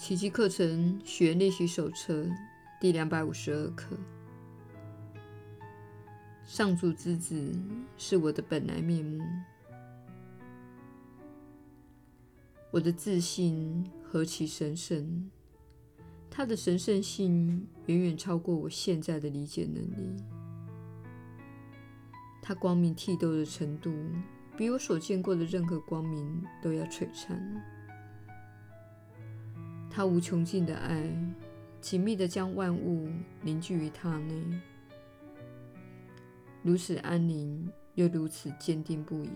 奇迹课程学练习手册第两百五十二课。上主之子是我的本来面目，我的自信何其神圣！它的神圣性远远超过我现在的理解能力。它光明剔透的程度，比我所见过的任何光明都要璀璨。他无穷尽的爱，紧密地将万物凝聚于他内，如此安宁，又如此坚定不移。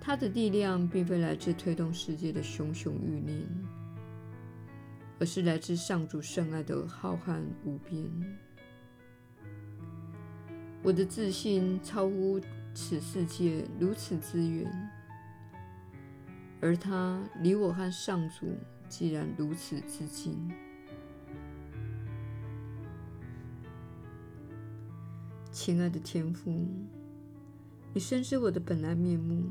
他的力量并非来自推动世界的熊熊欲念，而是来自上主圣爱的浩瀚无边。我的自信超乎此世界如此之远。而他离我和上主既然如此之近，亲爱的天父，你深知我的本来面目，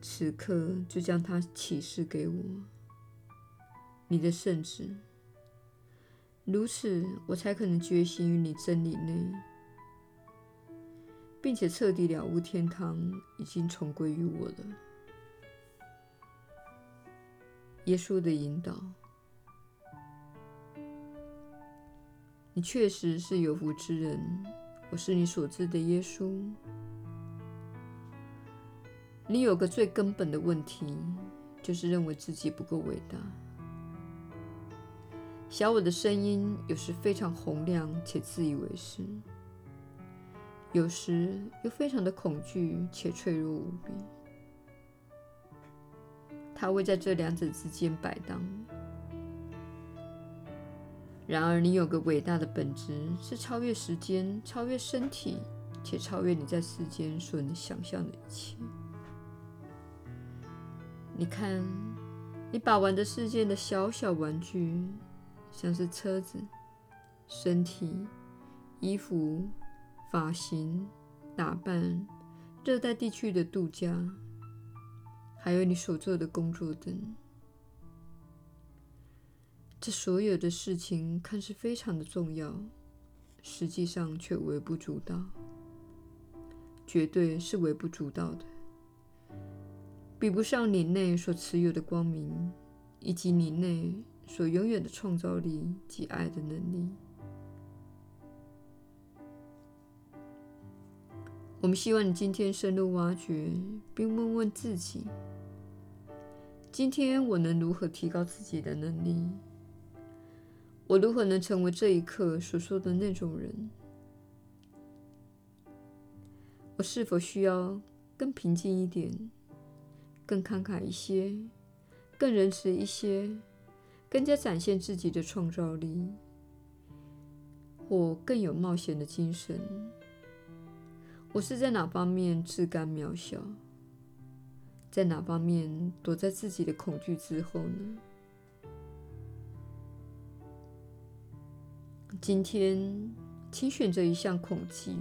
此刻就将它启示给我。你的圣旨，如此我才可能觉醒于你真理内，并且彻底了悟天堂已经重归于我了。耶稣的引导，你确实是有福之人。我是你所知的耶稣。你有个最根本的问题，就是认为自己不够伟大。小我的声音有时非常洪亮且自以为是，有时又非常的恐惧且脆弱无比。它会在这两者之间摆荡。然而，你有个伟大的本质，是超越时间、超越身体，且超越你在世间所能想象的一切。你看，你把玩着世界的小小玩具，像是车子、身体、衣服、发型、打扮、热带地区的度假。还有你所做的工作等，这所有的事情看似非常的重要，实际上却微不足道，绝对是微不足道的，比不上你内所持有的光明，以及你内所拥有的创造力及爱的能力。我们希望你今天深入挖掘，并问问自己：今天我能如何提高自己的能力？我如何能成为这一刻所说的那种人？我是否需要更平静一点，更慷慨一些，更仁慈一些，更加展现自己的创造力，或更有冒险的精神？我是在哪方面自甘渺小？在哪方面躲在自己的恐惧之后呢？今天，请选择一项恐惧，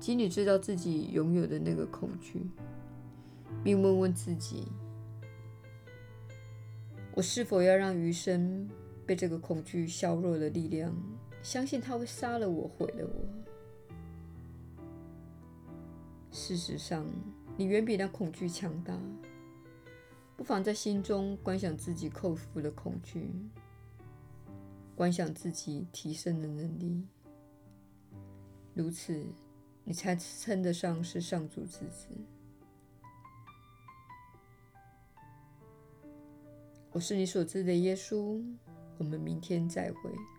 即你知道自己拥有的那个恐惧，并问问自己：我是否要让余生被这个恐惧削弱的力量，相信它会杀了我，毁了我？事实上，你远比那恐惧强大。不妨在心中观想自己克服的恐惧，观想自己提升的能力。如此，你才称得上是上主之子。我是你所知的耶稣。我们明天再会。